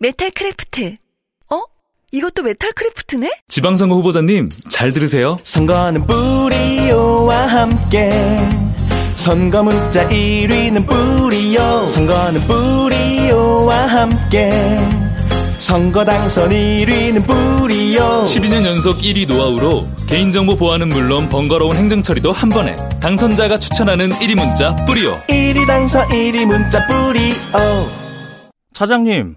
메탈 크래프트 어? 이것도 메탈 크래프트네? 지방선거 후보자님 잘 들으세요. 선거는 뿌리오와 함께 선거 문자 1위는 뿌리오 선거는 뿌리오와 함께 선거 당선 1위는 뿌리오 12년 연속 1위 노하우로 개인정보 보안은 물론 번거로운 행정 처리도 한 번에 당선자가 추천하는 1위 문자 뿌리오. 1위 당선 1위 문자 뿌리오 차장님,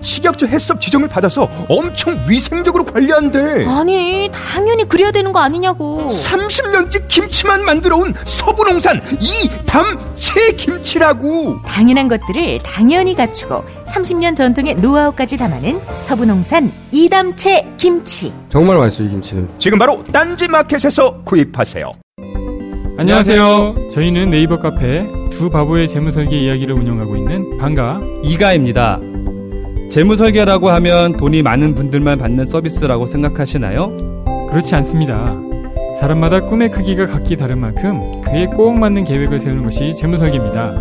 식약처 해썹 지정을 받아서 엄청 위생적으로 관리한대. 아니, 당연히 그래야 되는 거 아니냐고. 30년째 김치만 만들어온 서부농산 이담채 김치라고. 당연한 것들을 당연히 갖추고 30년 전통의 노하우까지 담아낸 서부농산 이담채 김치. 정말 맛있어요, 이 김치는. 지금 바로 딴지마켓에서 구입하세요. 안녕하세요. 저희는 네이버 카페 두 바보의 재무설계 이야기를 운영하고 있는 방가 이가입니다. 재무설계라고 하면 돈이 많은 분들만 받는 서비스라고 생각하시나요? 그렇지 않습니다. 사람마다 꿈의 크기가 각기 다른 만큼 그에 꼭 맞는 계획을 세우는 것이 재무설계입니다.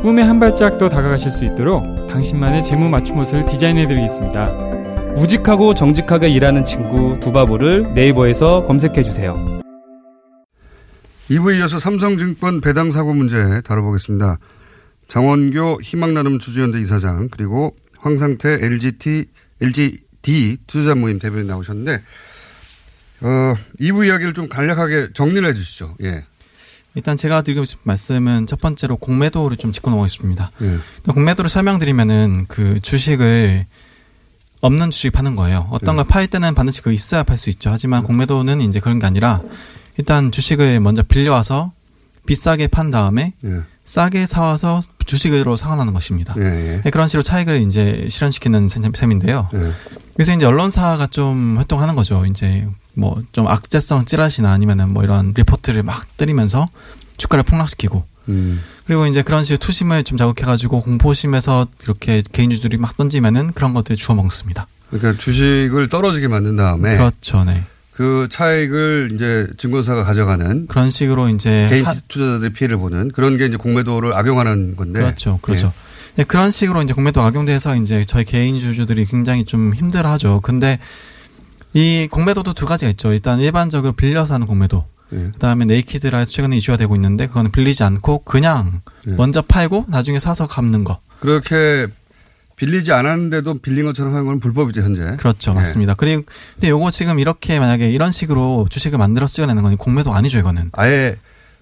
꿈에 한 발짝 더 다가가실 수 있도록 당신만의 재무 맞춤 옷을 디자인해드리겠습니다. 우직하고 정직하게 일하는 친구 두바보를 네이버에서 검색해주세요. 2부에 이어서 삼성증권 배당 사고 문제 다뤄보겠습니다. 장원교 희망나눔 주주연대 이사장 그리고 황상태 LGT LGD 투자자 모임 대변인 나오셨는데 어, 2부 이야기를 좀 간략하게 정리를 해 주시죠. 예. 일단 제가 드리고 싶은 말씀은 첫 번째로 공매도를 좀 짚고 넘어가겠습니다. 예. 공매도를 설명드리면은 그 주식을 없는 주식 파는 거예요. 어떤 예. 걸팔 때는 반드시 그 있어야 팔 수 있죠. 하지만 공매도는 이제 그런 게 아니라 일단 주식을 먼저 빌려와서 비싸게 판 다음에 예. 싸게 사와서 주식으로 상환하는 것입니다. 예, 예. 그런 식으로 차익을 이제 실현시키는 셈- 셈인데요. 예. 그래서 이제 언론사가 좀 활동하는 거죠. 이제 뭐 좀 악재성 찌라시나 아니면은 뭐 이런 리포트를 막 때리면서 주가를 폭락시키고 음. 그리고 이제 그런 식의 투심을 좀 자극해가지고 공포심에서 이렇게 개인주들이 막 던지면은 그런 것들이 주워 먹습니다. 그러니까 주식을 떨어지게 만든 다음에 그렇죠, 네. 그 차익을 이제 증권사가 가져가는 그런 식으로 이제 개인 하- 투자자들이 피해를 보는 그런 게 이제 공매도를 악용하는 건데 그렇죠, 그렇죠. 네, 그런 식으로 이제 공매도 악용돼서 이제 저희 개인 주주들이 굉장히 좀 힘들어하죠. 근데 이 공매도도 두 가지가 있죠. 일단 일반적으로 빌려서 하는 공매도. 예. 그다음에 네이키드라 최근에 이슈가 되고 있는데 그거는 빌리지 않고 그냥 예. 먼저 팔고 나중에 사서 갚는 거. 그렇게 빌리지 않았는데도 빌린 것처럼 하는 건 불법이죠 현재. 그렇죠, 예. 맞습니다. 그리고 근데 요거 지금 이렇게 만약에 이런 식으로 주식을 만들어서 찍어내는 건 공매도 아니죠, 이거는. 아예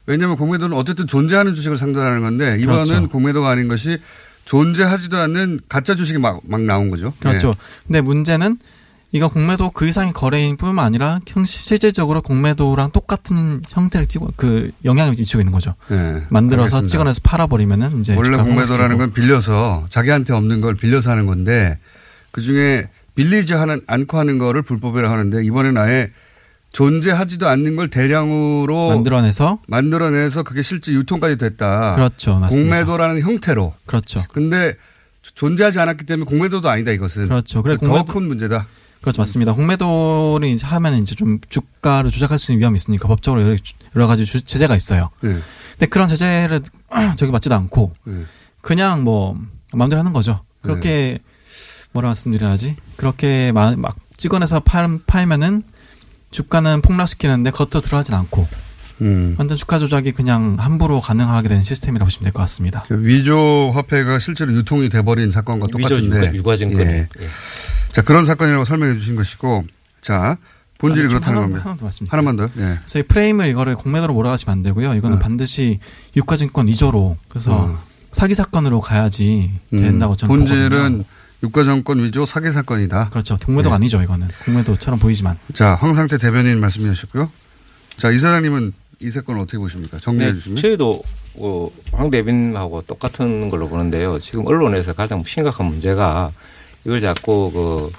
왜냐하면 공매도는 어쨌든 존재하는 주식을 상대하는 건데 이번은 그렇죠. 공매도가 아닌 것이 존재하지도 않는 가짜 주식이 막, 막 나온 거죠. 그렇죠. 예. 근데 문제는 이거 공매도 그 이상의 거래인 뿐만 아니라 형 실질적으로 공매도랑 똑같은 형태를 띄고 그 영향을 미치고 있는 거죠. 예. 만들어서 알겠습니다. 찍어내서 팔아버리면은 이제 원래 공매도라는. 건 빌려서 자기한테 없는 걸 빌려서 하는 건데 그 중에 빌리지 하는 않고 하는 거를 불법이라고 하는데 이번엔 아예 존재하지도 않는 걸 대량으로 만들어내서 만들어내서 그게 실제 유통까지 됐다. 그렇죠, 맞습니다. 공매도라는 형태로. 그렇죠. 근데 존재하지 않았기 때문에 공매도도 아니다 이것은. 그렇죠. 그래, 더 공매도- 큰 문제다. 그렇죠, 맞습니다. 공매도를 이제 하면 이제 좀 주가를 조작할 수 있는 위험이 있으니까 법적으로 여러, 여러 가지 주- 제재가 있어요. 네. 근데 그런 제재를 저기 맞지도 않고 네. 그냥 뭐 마음대로 하는 거죠. 그렇게 뭐라 말씀드려야 지? 그렇게 마- 막 찍어내서 팔, 팔면은 주가는 폭락시키는데 겉으로 들어가진 않고 음. 완전 주가 조작이 그냥 함부로 가능하게 된 시스템이라고 보시면 될 것 같습니다. 그 위조 화폐가 실제로 유통이 돼버린 사건과 위조 똑같은데. 유가- 유가 증권이. 예. 예. 자 그런 사건이라고 설명해 주신 것이고, 자 본질이 아니, 좀 그렇다는 하나- 겁니다. 하나 더. 하나만 더. 예. 그래서 이 프레임을 이거를 공매도로 몰아가시면 안 되고요. 이거는 반드시 유가증권 위조로 그래서 사기 사건으로 가야지 된다고 저는 보거든요. 음. 본질은 유가정권 위조 사기 사건이다. 그렇죠. 공매도가 예. 아니죠. 이거는 공매도처럼 보이지만. 자 황상태 대변인 말씀이셨고요. 자 이사장님은 이 사건을 어떻게 보십니까? 정리해 네, 주시면. 저희도 어, 황 대변인하고 똑같은 걸로 보는데요. 지금 언론에서 가장 심각한 문제가 이걸 자꾸 그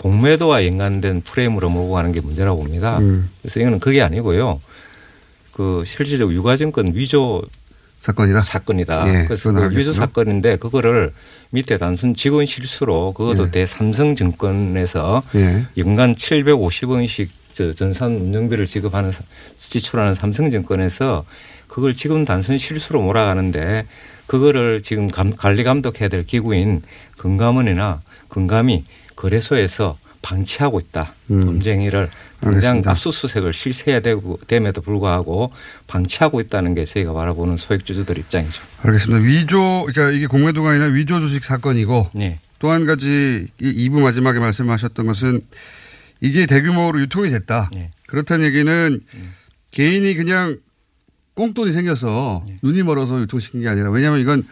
공매도와 연관된 프레임으로 몰고 가는 게 문제라고 봅니다. 음. 그래서 이거는 그게 아니고요. 그 실질적으로 유가증권 위조 사건이다. 사건이다. 예, 그래서 그 위조. 사건인데 그거를 밑에 단순 직원 실수로 그것도 예. 대삼성증권에서 예. 연간 750원씩 저 전산 운영비를 지급하는 사- 지출하는 삼성증권에서 그걸 지금 단순 실수로 몰아가는데 그거를 지금 감- 관리 감독해야 될 기구인 금감원이나 금감이 거래소에서 방치하고 있다. 음. 범죄 행위를 당장 알겠습니다. 압수수색을 실시해야 되고 됨에도 불구하고 방치하고 있다는 게 저희가 바라보는 소액주주들 입장이죠. 알겠습니다. 위조, 그러니까 이게 공매도가 아니라 위조 주식 사건이고 네. 또한 가지 이 2부 마지막에 말씀하셨던 것은 이게 대규모로 유통이 됐다. 네. 그렇다는 얘기는 개인이 그냥 꽁돈이 생겨서 네. 눈이 멀어서 유통시킨 게 아니라 왜냐하면 이건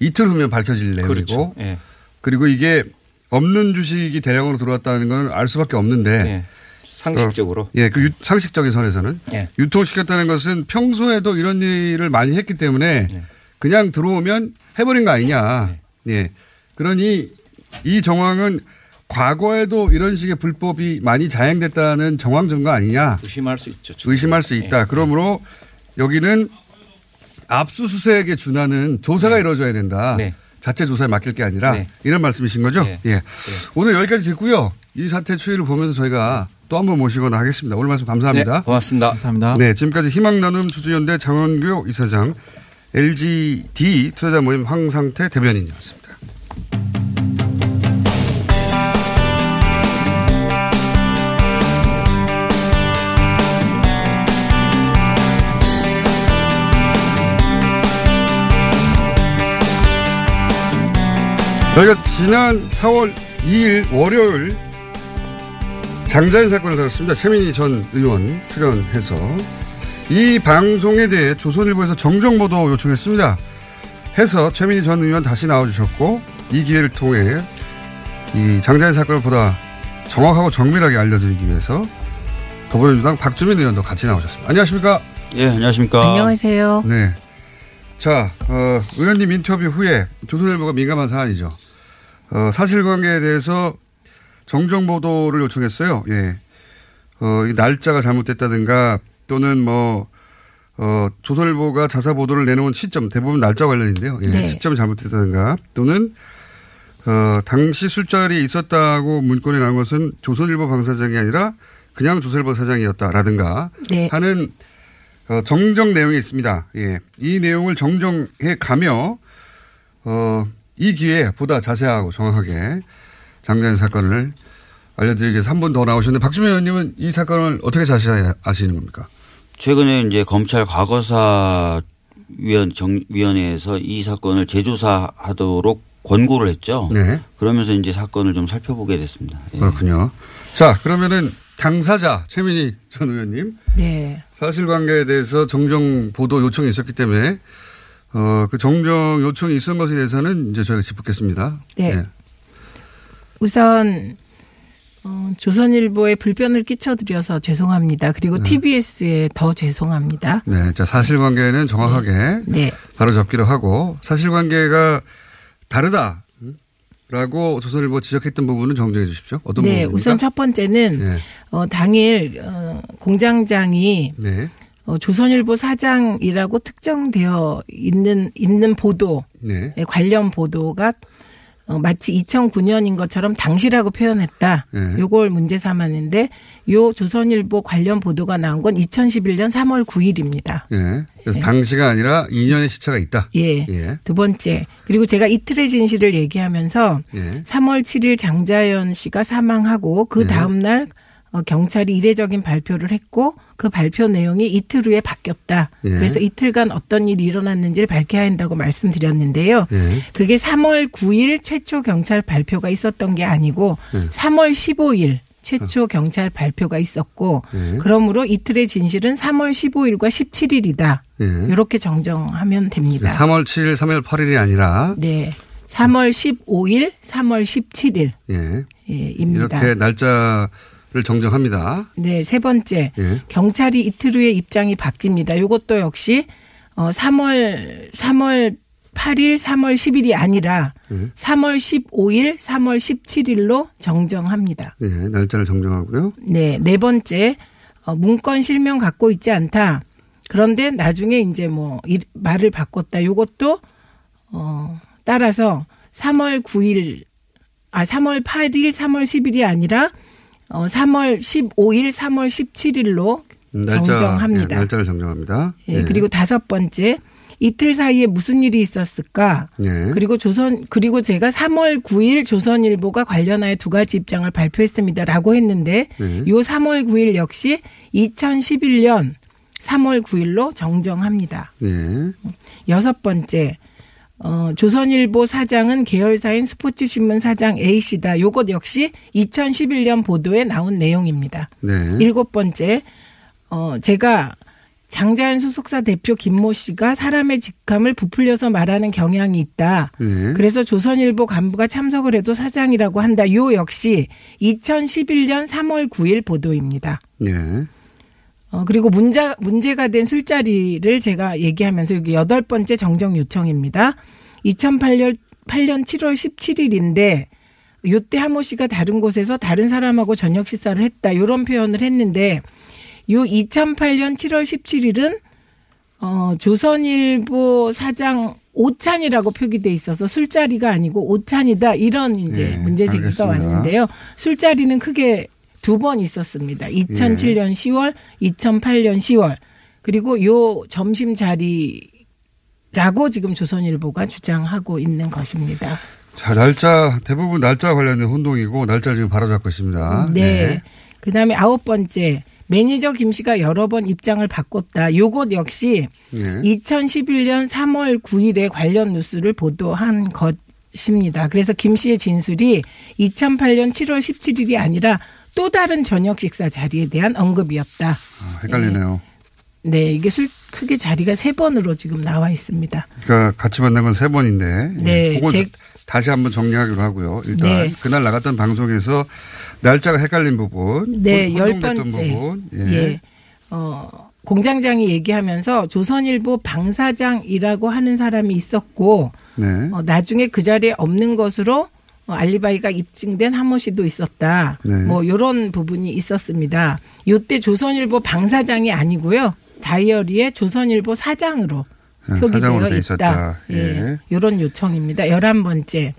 이틀 후면 밝혀질 내용이고 그렇죠. 예. 그리고 이게 없는 주식이 대량으로 들어왔다는 건 알 수밖에 없는데 예. 상식적으로. 어, 예, 그 유- 상식적인 선에서는 예. 유통시켰다는 것은 평소에도 이런 일을 많이 했기 때문에 네. 그냥 들어오면 해버린 거 아니냐. 예. 그러니 이 정황은 과거에도 이런 식의 불법이 많이 자행됐다는 정황 증거 아니냐. 의심할 수 있죠. 의심할 수 있다. 그러므로 여기는 압수수색에 준하는 조사가 이루어져야 된다. 네. 자체 조사에 맡길 게 아니라 네. 이런 말씀이신 거죠? 네. 예. 오늘 여기까지 듣고요. 이 사태 추이를 보면서 저희가 또 한 번 모시거나 하겠습니다. 오늘 말씀 감사합니다. 네, 고맙습니다. 감사합니다. 네, 지금까지 희망나눔 주주연대 장원교 이사장, LGD 투자자 모임 황상태 대변인이었습니다. 저희가 지난 4월 2일 월요일 장자연 사건을 다뤘습니다. 최민희 전 의원 출연해서 이 방송에 대해 조선일보에서 정정 보도 요청했습니다. 해서 최민희 전 의원 다시 나와주셨고 이 기회를 통해 이 장자연 사건을 보다 정확하고 정밀하게 알려드리기 위해서 더불어민주당 박주민 의원도 같이 나오셨습니다. 안녕하십니까? 예, 안녕하십니까? 안녕하세요. 네. 자, 어, 의원님 인터뷰 후에 조선일보가 민감한 사안이죠. 어, 사실관계에 대해서 정정 보도를 요청했어요. 예. 어, 이 날짜가 잘못됐다든가 또는 뭐, 어, 조선일보가 자사 보도를 내놓은 시점 대부분 날짜 관련인데요. 예. 네. 시점이 잘못됐다든가 또는 어, 당시 술자리에 있었다고 문건에 나온 것은 조선일보 방사장이 아니라 그냥 조선일보 사장이었다라든가 네. 하는 어, 정정 내용이 있습니다. 예. 이 내용을 정정해 가며, 어, 이 기회에 보다 자세하고 정확하게 장자연 사건을 알려드리기 위해서 한 분 더 나오셨는데 박주민 의원님은 이 사건을 어떻게 자세히 아시는 겁니까? 최근에 이제 검찰 과거사 위원 정 위원회에서 이 사건을 재조사하도록 권고를 했죠. 네. 그러면서 이제 사건을 좀 살펴보게 됐습니다. 예. 그렇군요. 자, 그러면은 당사자 최민희 전 의원님 네. 사실관계에 대해서 정정 보도 요청이 있었기 때문에 어, 그 정정 요청이 있었던 것에 대해서는 이제 저희가 짚겠습니다. 네. 예. 우선 어, 조선일보에 불편을 끼쳐드려서 죄송합니다. 그리고 네. TBS에 더 죄송합니다. 네. 자, 사실관계는 정확하게 네. 바로 잡기로 하고 사실관계가 다르다. 라고 조선일보 지적했던 부분은 정정해 주십시오. 어떤 네, 부분입니까? 우선 첫 번째는 네. 어, 당일 어, 공장장이 네. 어, 조선일보 사장이라고 특정되어 있는 있는 보도 네. 에 관련 보도가 어, 마치 2009년인 것처럼 당시라고 표현했다. 네. 요걸 문제 삼았는데 요 조선일보 관련 보도가 나온 건 2011년 3월 9일입니다. 예. 그래서 네. 당시가 아니라 2년의 시차가 있다. 예. 예. 두 번째. 그리고 제가 이틀의 진실을 얘기하면서 예. 3월 7일 장자연 씨가 사망하고 그 네. 다음 날 어, 경찰이 이례적인 발표를 했고 그 발표 내용이 이틀 후에 바뀌었다. 예. 그래서 이틀간 어떤 일이 일어났는지를 밝혀야 한다고 말씀드렸는데요. 예. 그게 3월 9일 최초 경찰 발표가 있었던 게 아니고 예. 3월 15일 최초 경찰 발표가 있었고 예. 그러므로 이틀의 진실은 3월 15일과 17일이다. 예. 이렇게 정정하면 됩니다. 3월 7일, 3월 8일이 아니라 네. 3월 15일, 3월 17일. 예. 예, 입니다. 이렇게 날짜 를 정정합니다. 네, 세 번째. 예. 경찰이 이틀 후에 입장이 바뀝니다. 이것도 역시 어 3월 3월 8일, 3월 10일이 아니라 예. 3월 15일, 3월 17일로 정정합니다. 예, 날짜를 정정하고요. 네, 네 번째. 어, 문건 실명 갖고 있지 않다. 그런데 나중에 이제 뭐 이, 말을 바꿨다. 요것도 어 따라서 3월 9일 아 3월 8일, 3월 10일이 아니라 어 3월 15일, 3월 17일로 날짜, 정정합니다. 예, 날짜를 정정합니다. 예, 그리고 다섯 번째 이틀 사이에 무슨 일이 있었을까? 예. 그리고 조선 그리고 제가 3월 9일 조선일보가 관련하여 두 가지 입장을 발표했습니다라고 했는데 네. 요 3월 9일 역시 2011년 3월 9일로 정정합니다. 예. 여섯 번째 어, 조선일보 사장은 계열사인 스포츠신문 사장 A 씨다. 요것 역시 2011년 보도에 나온 내용입니다. 네. 일곱 번째, 어, 제가 장자연 소속사 대표 김모 씨가 사람의 직함을 부풀려서 말하는 경향이 있다. 네. 그래서 조선일보 간부가 참석을 해도 사장이라고 한다. 요 역시 2011년 3월 9일 보도입니다. 예. 어, 그리고 문제, 문제가 된 술자리를 제가 얘기하면서 여기 여덟 번째 정정 요청입니다. 2008년, 8년 7월 17일인데, 요때 하모 씨가 다른 곳에서 다른 사람하고 저녁 식사를 했다. 요런 표현을 했는데, 요 2008년 7월 17일은, 어, 조선일보 사장 오찬이라고 표기돼 있어서 술자리가 아니고 오찬이다. 이런 이제 네, 문제 제기가 알겠습니다. 왔는데요. 술자리는 크게 두 번 있었습니다. 2007년 10월, 2008년 10월. 그리고 요 점심 자리라고 지금 조선일보가 주장하고 있는 것입니다. 자, 날짜, 대부분 날짜 관련된 혼동이고, 날짜를 지금 바로잡고 있습니다. 네. 그다음에 아홉 번째 매니저 김 씨가 여러 번 입장을 바꿨다. 요것 역시 네. 2011년 3월 9일에 관련 뉴스를 보도한 것입니다. 그래서 김 씨의 진술이 2008년 7월 17일이 아니라 또 다른 저녁 식사 자리에 대한 언급이었다. 아, 헷갈리네요. 네, 이게 술 크게 자리가 세 번으로 지금 나와 있습니다. 그러니까 같이 만난 건 세 번인데. 네, 예, 그건 제- 다시 한번 정리하기로 하고요. 일단 네. 그날 나갔던 방송에서 날짜가 헷갈린 부분, 네, 혼- 열 번째. 부분, 예. 예. 어, 공장장이 얘기하면서 조선일보 방사장이라고 하는 사람이 있었고, 네. 어, 나중에 그 자리에 없는 것으로 어, 알리바이가 입증된 하모 씨도 있었다. 네. 뭐 요런 부분이 있었습니다. 요때 조선일보 방사장이 아니고요. 다이어리에 조선일보 사장으로 네, 표기되어 있다. 있었다. 예. 예. 요런 요청입니다. 열한 번째.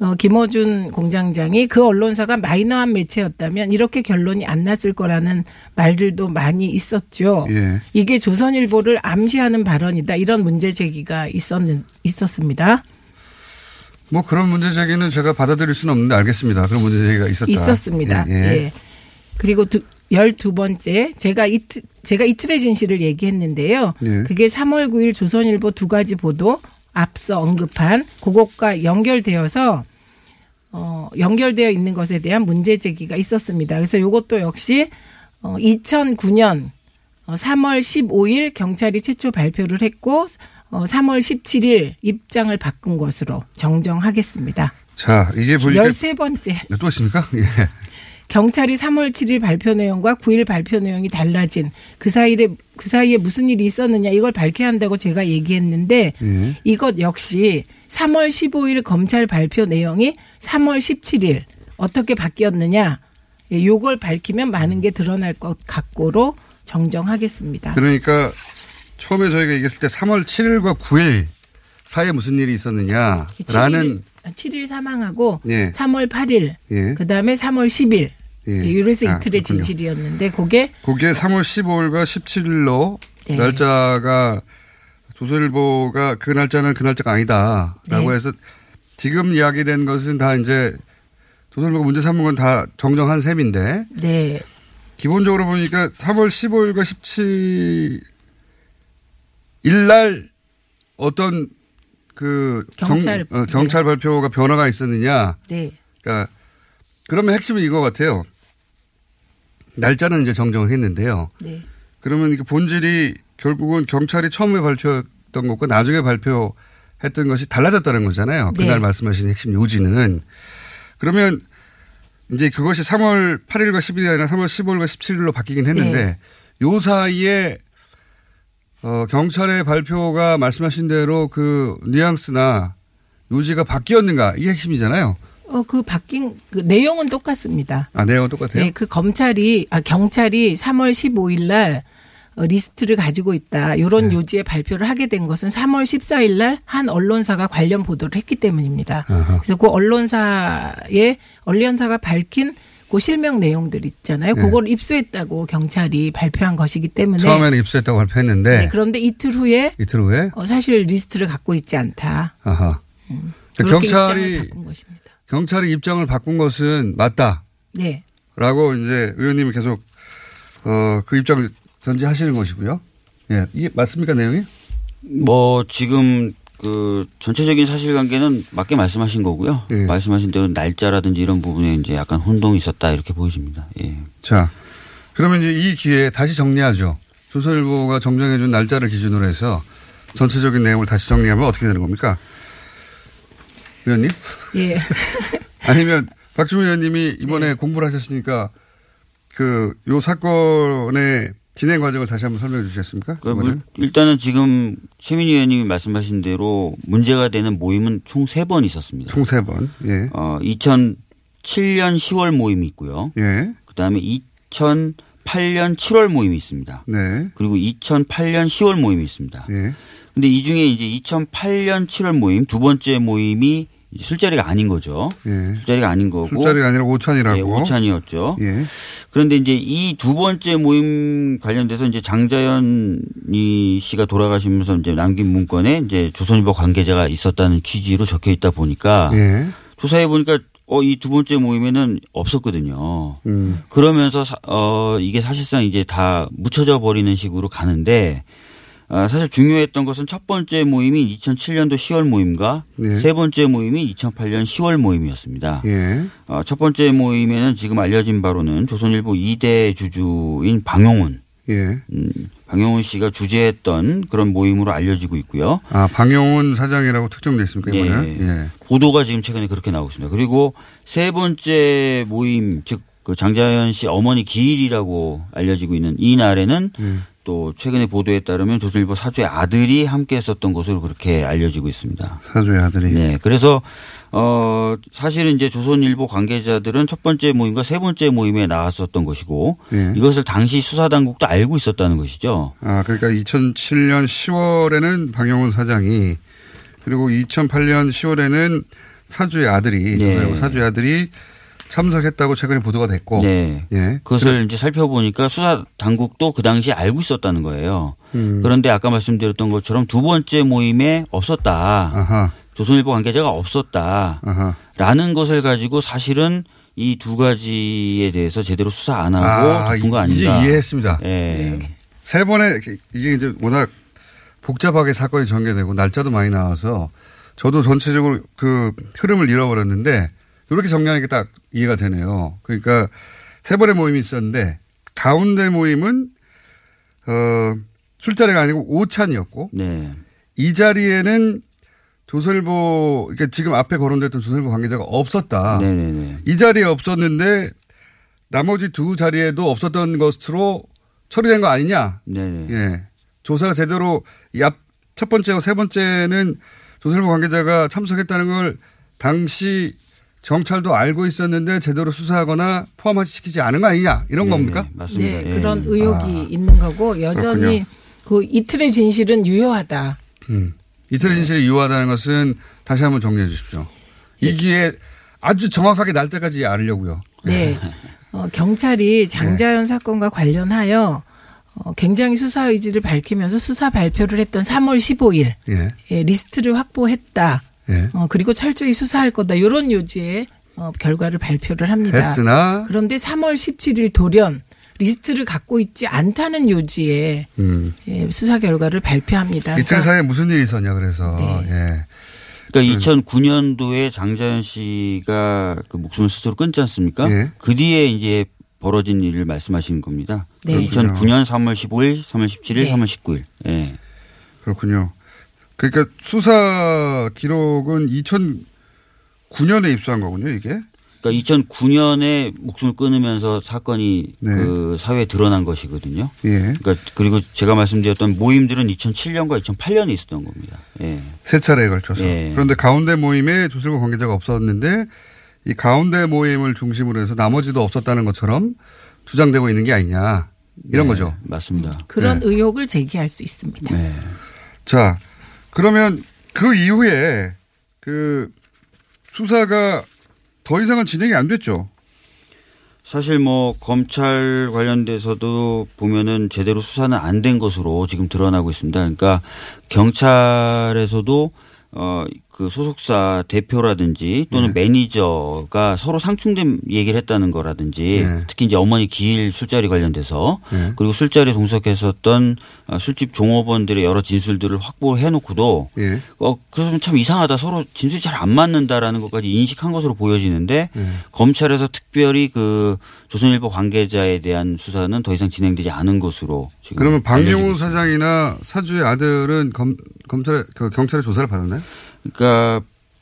어, 김어준 공장장이 그 언론사가 마이너한 매체였다면 이렇게 결론이 안 났을 거라는 말들도 많이 있었죠. 예. 이게 조선일보를 암시하는 발언이다. 이런 문제 제기가 있었는, 있었습니다. 뭐 그런 문제 제기는 제가 받아들일 수는 없는데 알겠습니다. 그런 문제 제기가 있었다. 있었습니다. 예. 예. 예. 그리고 두, 열두 번째, 제가 이틀, 제가 이틀의 진실을 얘기했는데요. 예. 그게 3월 9일 조선일보 두 가지 보도 앞서 언급한 그것과 연결되어서 어, 연결되어 있는 것에 대한 문제 제기가 있었습니다. 그래서 이것도 역시 어, 2009년 어, 3월 15일 경찰이 최초 발표를 했고 어, 3월 17일 입장을 바꾼 것으로 정정하겠습니다. 자, 이게 보니까 13번째. 네, 또 있습니까? 예. 경찰이 3월 7일 발표 내용과 9일 발표 내용이 달라진 그 사이에 그 사이에 무슨 일이 있었느냐 이걸 밝혀야 한다고 제가 얘기했는데 예. 이것 역시 3월 15일 검찰 발표 내용이 3월 17일 어떻게 바뀌었느냐 예, 요걸 밝히면 많은 게 드러날 것 같고로 정정하겠습니다. 그러니까 처음에 저희가 얘기했을 때 3월 7일과 9일 사이에 무슨 일이 있었느냐라는 7일 사망하고 예. 3월 8일 예. 그다음에 3월 10일 예. 예, 이래서 아, 이틀의 그렇군요. 진실이었는데 그게 그게 3월 15일과 17일로 네. 날짜가 조선일보가 그 날짜는 그 날짜가 아니다라고 네. 해서 지금 이야기된 것은 다 이제 조선일보가 문제 삼은 건 다 정정한 셈인데 네. 기본적으로 보니까 3월 15일과 17 일날 어떤 그 경찰, 정, 어, 경찰 발표가 변화가 있었느냐. 네. 그러니까 그러면 핵심은 이거 같아요. 날짜는 이제 정정을 했는데요. 네. 그러면 이게 본질이 결국은 경찰이 처음에 발표했던 것과 나중에 발표했던 것이 달라졌다는 거잖아요. 네. 그날 말씀하신 핵심 요지는. 그러면 이제 그것이 3월 8일과 10일이 아니라 3월 15일과 17일로 바뀌긴 했는데 네. 요 사이에 어, 경찰의 발표가 말씀하신 대로 그 뉘앙스나 요지가 바뀌었는가 이게 핵심이잖아요. 어, 그 바뀐, 그 내용은 똑같습니다. 아, 내용은 똑같아요? 네, 그 검찰이, 아, 경찰이 3월 15일 날 어, 리스트를 가지고 있다. 요런 네. 요지의 발표를 하게 된 것은 3월 14일 날 한 언론사가 관련 보도를 했기 때문입니다. 아하. 그래서 그 언론사의 언론사가 밝힌 그 실명 내용들 있잖아요. 네. 그걸 입수했다고 경찰이 발표한 것이기 때문에 처음에는 입수했다고 발표했는데 네, 그런데 이틀 후에 이틀 후에 어, 사실 리스트를 갖고 있지 않다. 아하. 경찰이 입장을 바꾼 것입니다. 경찰이 입장을 바꾼 것은 맞다라고 네. 이제 의원님이 계속 어, 그 입장을 견지하시는 것이고요. 예, 이게 맞습니까 내용이? 뭐 지금 그 전체적인 사실관계는 맞게 말씀하신 거고요. 예. 말씀하신 대로 날짜라든지 이런 부분에 이제 약간 혼동이 있었다 이렇게 보여집니다. 예. 자, 그러면 이제 이 기회에 다시 정리하죠. 조선일보가 정정해준 날짜를 기준으로 해서 전체적인 내용을 다시 정리하면 어떻게 되는 겁니까? 의원님? 예. 아니면 박주민 의원님이 이번에 네. 공부를 하셨으니까 그 요 사건의 진행 과정을 다시 한번 설명해 주시겠습니까? 그? 물- 일단은 지금 최민희 의원님이 말씀하신 대로 문제가 되는 모임은 총 세 번 있었습니다. 총 세 번. 예. 어, 2007년 10월 모임이 있고요. 예. 그다음에 2008년 7월 모임이 있습니다. 네. 그리고 2008년 10월 모임이 있습니다. 예. 근데 이 중에 이제 2008년 7월 모임 두 번째 모임이 술자리가 아닌 거죠. 예. 술자리가 아닌 거고. 술자리가 아니라 오찬이라고. 예, 오찬이었죠. 예. 그런데 이제 이 두 번째 모임 관련돼서 이제 장자연 이 씨가 돌아가시면서 이제 남긴 문건에 이제 조선일보 관계자가 있었다는 취지로 적혀 있다 보니까 예. 조사해 보니까 어, 이 두 번째 모임에는 없었거든요. 음. 그러면서 사- 어, 이게 사실상 이제 다 묻혀져 버리는 식으로 가는데 아, 사실 중요했던 것은 첫 번째 모임이 2007년도 10월 모임과 네. 세 번째 모임이 2008년 10월 모임이었습니다. 예. 어, 첫 번째 모임에는 지금 알려진 바로는 조선일보 2대 주주인 방용훈, 예. 음, 방용훈 씨가 주재했던 그런 모임으로 알려지고 있고요. 아, 방용훈 사장이라고 특정됐습니까, 이번에는? 예. 예. 보도가 지금 최근에 그렇게 나오고 있습니다. 그리고 세 번째 모임, 즉, 그 장자연 씨 어머니 기일이라고 알려지고 있는 이 날에는 예. 또 최근에 보도에 따르면 조선일보 사주의 아들이 함께 했었던 것으로 그렇게 알려지고 있습니다. 사주의 아들이. 네. 그래서 어 사실은 이제 조선일보 관계자들은 첫 번째 모임과 세 번째 모임에 나왔었던 것이고 예. 이것을 당시 수사 당국도 알고 있었다는 것이죠. 아, 그러니까 2007년 10월에는 방용훈 사장이 그리고 2008년 10월에는 사주의 아들이 네. 사주의 아들이 참석했다고 최근에 보도가 됐고 네. 예. 그것을 이제 살펴보니까 수사 당국도 그 당시에 알고 있었다는 거예요. 음. 그런데 아까 말씀드렸던 것처럼 두 번째 모임에 없었다. 아하. 조선일보 관계자가 없었다. 아하. 라는 것을 가지고 사실은 이 두 가지에 대해서 제대로 수사 안 하고 아, 덮은 거 이제 아닌가. 이해했습니다. 예. 세 번에 이게 이제 워낙 복잡하게 사건이 전개되고 날짜도 많이 나와서 저도 전체적으로 그 흐름을 잃어버렸는데 이렇게 정리하는 게딱 이해가 되네요. 그러니까 세 번의 모임이 있었는데 가운데 모임은 어 술자리가 아니고 오찬이었고 네. 이 자리에는 조선일보 그러니까 지금 앞에 거론됐던 조선일보 관계자가 없었다. 네네네. 이 자리에 없었는데 나머지 두 자리에도 없었던 것으로 처리된 거 아니냐? 네네. 예. 조사가 제대로 이앞첫 번째와 세 번째는 조선일보 관계자가 참석했다는 걸 당시 경찰도 알고 있었는데 제대로 수사하거나 포함시키지 않은 거 아니냐 이런 겁니까? 맞습니다. 네, 예. 그런 의혹이 아. 있는 거고 여전히 그렇군요. 그 이틀의 진실은 유효하다. 음. 이슬의 진실이 유효하다는 것은 다시 한번 정리해 주십시오. 이 기회에 아주 정확하게 날짜까지 알려고요. 네. 어, 경찰이 장자연 사건과 관련하여 어, 굉장히 수사 의지를 밝히면서 수사 발표를 했던 3월 15일 예. 예, 리스트를 확보했다. 예. 어, 그리고 철저히 수사할 거다. 이런 요지의 어, 결과를 발표를 합니다. 했으나 그런데 3월 17일 돌연 리스트를 갖고 있지 않다는 요지에 음. 예, 수사 결과를 발표합니다. 이틀 그러니까 사이에 무슨 일이 있었냐 그래서 네. 예. 그러니까 2009년도에 장자연 씨가 그 목숨을 스스로 끊지 않습니까? 예. 그 뒤에 이제 벌어진 일을 말씀하시는 겁니다. 네. 2009년 3월 15일, 3월 17일, 네. 3월 19일. 예. 그렇군요. 그러니까 수사 기록은 2009년에 입수한 거군요, 이게. 그러니까 2009년에 목숨을 끊으면서 사건이 네. 그 사회에 드러난 것이거든요. 예. 그러니까 그리고 제가 말씀드렸던 모임들은 2007년과 2008년에 있었던 겁니다. 예. 세 차례에 걸쳐서. 예. 그런데 가운데 모임에 조슬모 관계자가 없었는데 이 가운데 모임을 중심으로 해서 나머지도 없었다는 것처럼 주장되고 있는 게 아니냐. 이런 네, 거죠. 맞습니다. 그런 네. 의혹을 제기할 수 있습니다. 네. 자, 그러면 그 이후에 그 수사가 더 이상은 진행이 안 됐죠. 사실 뭐 검찰 관련돼서도 보면은 제대로 수사는 안 된 것으로 지금 드러나고 있습니다. 그러니까 경찰에서도 어 그 소속사 대표라든지 또는 네. 매니저가 서로 상충된 얘기를 했다는 거라든지 네. 특히 이제 어머니 기일 술자리 관련돼서 네. 그리고 술자리에 동석했었던 어, 술집 종업원들의 여러 진술들을 확보해 놓고도 예. 어 그러면 참 이상하다 서로 진술이 잘 안 맞는다라는 것까지 인식한 것으로 보여지는데 예. 검찰에서 특별히 그 조선일보 관계자에 대한 수사는 더 이상 진행되지 않은 것으로 지금 그러면 있습니다. 사장이나 사주의 아들은 검, 검찰에, 그 경찰의 조사를 받았나요? 그러니까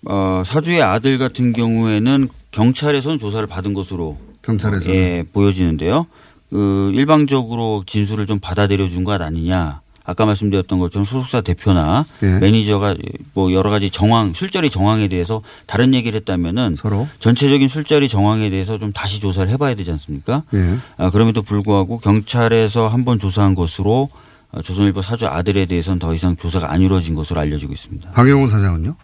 어 사주의 아들 같은 경우에는 경찰에서는 조사를 받은 것으로 경찰에서는. 예, 보여지는데요. 그 일방적으로 진술을 좀 받아들여 준 것 아니냐. 아까 말씀드렸던 것처럼 소속사 대표나 예. 매니저가 뭐 여러 가지 정황, 술자리 정황에 대해서 다른 얘기를 했다면은 서로 전체적인 술자리 정황에 대해서 좀 다시 조사를 해봐야 되지 않습니까? 예. 아, 그럼에도 불구하고 경찰에서 한 번 조사한 것으로 어, 조선일보 사주 아들에 대해서는 더 이상 조사가 안 이루어진 것으로 알려지고 있습니다. 박용훈 사장은요?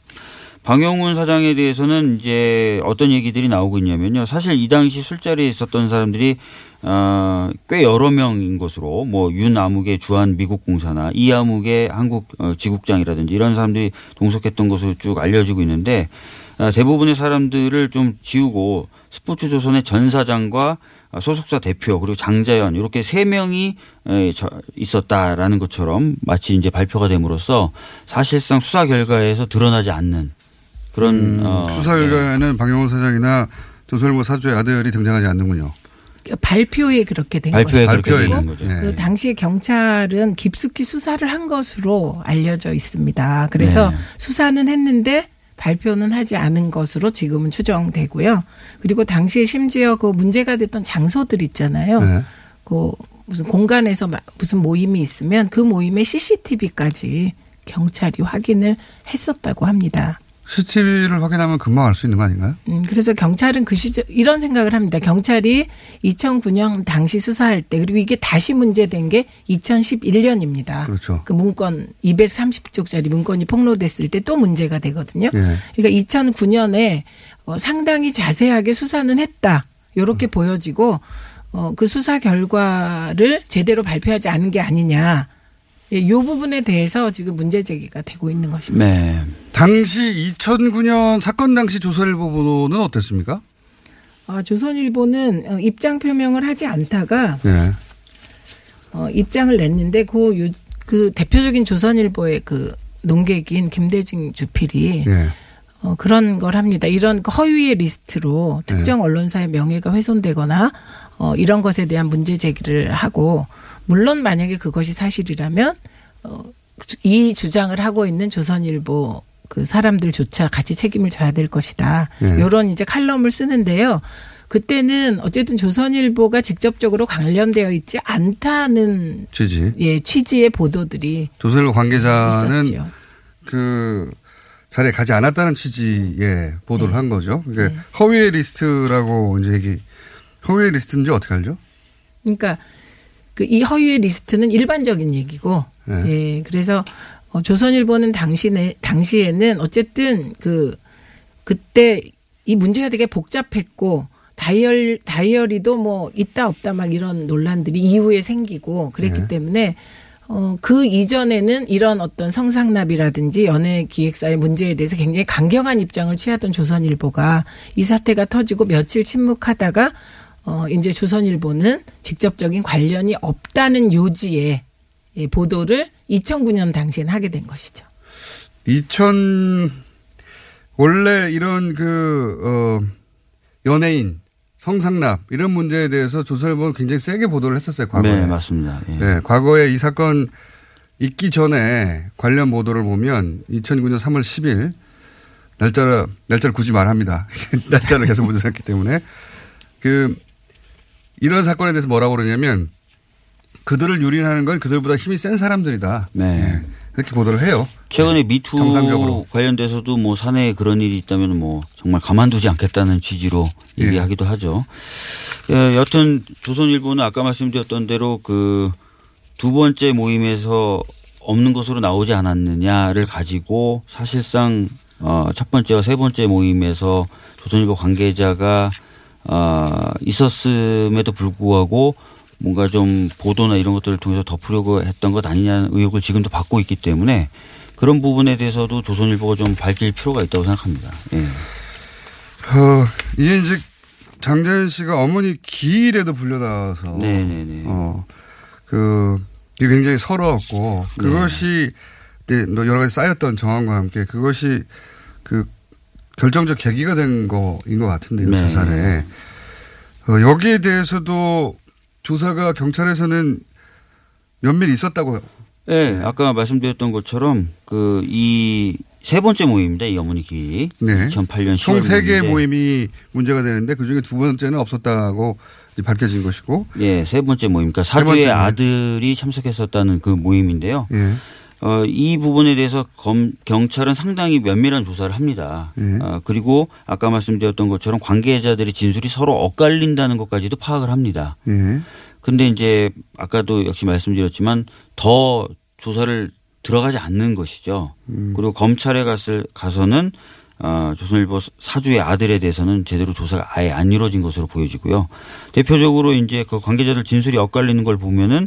방영훈 사장에 대해서는 이제 어떤 얘기들이 나오고 있냐면요. 사실 이 당시 술자리에 있었던 사람들이 어, 꽤 여러 명인 것으로 뭐 윤아묵의 주한 미국 공사나 이아묵의 한국 어, 지국장이라든지 이런 사람들이 동석했던 것으로 쭉 알려지고 있는데 어, 대부분의 사람들을 좀 지우고 스포츠 조선의 전 사장과 소속사 대표 그리고 장자연 이렇게 세 명이 있었다라는 것처럼 마치 이제 발표가 됨으로써 사실상 수사 결과에서 드러나지 않는 그런 음, 어, 수사 결과에는 박용훈 사장이나 조선일보 사주의 아들이 등장하지 않는군요. 발표에 그렇게 된 발표에 그렇게 발표에 되는 있는 거죠. 거죠. 그 당시에 경찰은 깊숙이 수사를 한 것으로 알려져 있습니다. 그래서 네. 수사는 했는데 발표는 하지 않은 것으로 지금은 추정되고요. 그리고 당시에 심지어 그 문제가 됐던 장소들 있잖아요. 네. 그 무슨 공간에서 마- 무슨 모임이 있으면 그 모임의 CCTV까지 경찰이 확인을 했었다고 합니다. CCTV를 확인하면 금방 알 수 있는 거 아닌가요? 음, 그래서 경찰은 그 시절 이런 생각을 합니다. 경찰이 2009년 당시 수사할 때 그리고 이게 다시 문제된 게 2011년입니다. 그렇죠. 그 문건 230쪽짜리 문건이 폭로됐을 때 또 문제가 되거든요. 예. 그러니까 2009년에 어, 상당히 자세하게 수사는 했다. 요렇게 음. 보여지고 어, 그 수사 결과를 제대로 발표하지 않은 게 아니냐. 예, 요 부분에 대해서 지금 문제 제기가 되고 있는 것입니다. 네. 당시 2009년 사건 당시 조선일보 보도는 어땠습니까? 아, 조선일보는 어, 입장 표명을 하지 않다가 네. 어, 입장을 냈는데 그, 요, 그 대표적인 조선일보의 그 농객인 김대중 주필이 예. 어, 그런 걸 합니다. 이런 그 허위의 리스트로 특정 언론사의 명예가 훼손되거나 어, 이런 것에 대한 문제 제기를 하고 물론 만약에 그것이 사실이라면 어, 이 주장을 하고 있는 조선일보 그 사람들조차 같이 책임을 져야 될 것이다. 예. 이런 이제 칼럼을 쓰는데요. 그때는 어쨌든 조선일보가 직접적으로 관련되어 있지 않다는 취지. 예 취지의 보도들이 조선일보 관계자는 있었죠. 그 자리에 가지 않았다는 취지의 보도를 네. 한 거죠. 그게 허위의 리스트라고 이제 얘기, 허위의 리스트인지 어떻게 알죠? 그러니까 그 이 허위의 리스트는 일반적인 얘기고, 네. 예, 그래서 어, 조선일보는 당시에 당시에는 어쨌든 그 그때 이 문제가 되게 복잡했고 다이얼 다이어리도 뭐 있다 없다 막 이런 논란들이 이후에 생기고 그랬기 네. 때문에 어, 그 이전에는 이런 어떤 성상납이라든지 연예 기획사의 문제에 대해서 굉장히 강경한 입장을 취하던 조선일보가 이 사태가 터지고 며칠 침묵하다가 어, 이제 조선일보는 직접적인 관련이 없다는 요지의 예, 보도를 2009년 당시엔 하게 된 것이죠. 2000 원래 이런 그 어, 연예인 성상납 이런 문제에 대해서 조선일보는 굉장히 세게 보도를 했었어요 과거에. 네, 맞습니다. 예. 네, 과거에 이 사건 있기 전에 관련 보도를 보면 2009년 3월 10일 날짜를 날짜를 굳이 말합니다. 날짜를 계속 문제했기 때문에 그 이런 사건에 대해서 뭐라고 그러냐면 그들을 유린하는 건 그들보다 힘이 센 사람들이다. 네. 이렇게 보도를 해요. 최근에 미투 정상적으로. 관련돼서도 뭐 사내에 그런 일이 있다면 뭐 정말 가만두지 않겠다는 취지로 예. 얘기하기도 하죠. 예, 여튼 조선일보는 아까 말씀드렸던 대로 그 두 번째 모임에서 없는 것으로 나오지 않았느냐를 가지고 사실상 어, 첫 번째와 세 번째 모임에서 조선일보 관계자가 어, 있었음에도 불구하고 뭔가 좀 보도나 이런 것들을 통해서 덮으려고 했던 것 아니냐는 의혹을 지금도 받고 있기 때문에 그런 부분에 대해서도 조선일보가 좀 밝힐 필요가 있다고 생각합니다. 예. 어, 이게 이제 장자연 씨가 어머니 기일에도 불려나와서 네네네. 어, 그 이게 굉장히 서러웠고 그것이 네, 뭐 여러 가지 쌓였던 정황과 함께 그것이 그 결정적 계기가 된 거인 것 같은데요 네. 조사에 어, 여기에 대해서도 조사가 경찰에서는 면밀히 있었다고 네, 아까 말씀드렸던 것처럼 그 이 세 번째 모임입니다. 이 어머니 기. 네. 2008년 10월 총세 개의 모임이 문제가 되는데 그 중에 두 번째는 없었다고 밝혀진 것이고 예, 세 번째 모임. 그러니까 사주의. 아들이 참석했었다는 그 모임인데요. 예. 어, 이 부분에 대해서 검, 경찰은 상당히 면밀한 조사를 합니다. 예. 어, 그리고 아까 말씀드렸던 것처럼 관계자들의 진술이 서로 엇갈린다는 것까지도 파악을 합니다. 예. 근데 이제 아까도 역시 말씀드렸지만 더 조사를 들어가지 않는 것이죠. 음. 그리고 검찰에 갔을 가서는 어, 조선일보 사주의 아들에 대해서는 제대로 조사가 아예 안 이루어진 것으로 보여지고요. 대표적으로 이제 그 관계자들 진술이 엇갈리는 걸 보면은 어,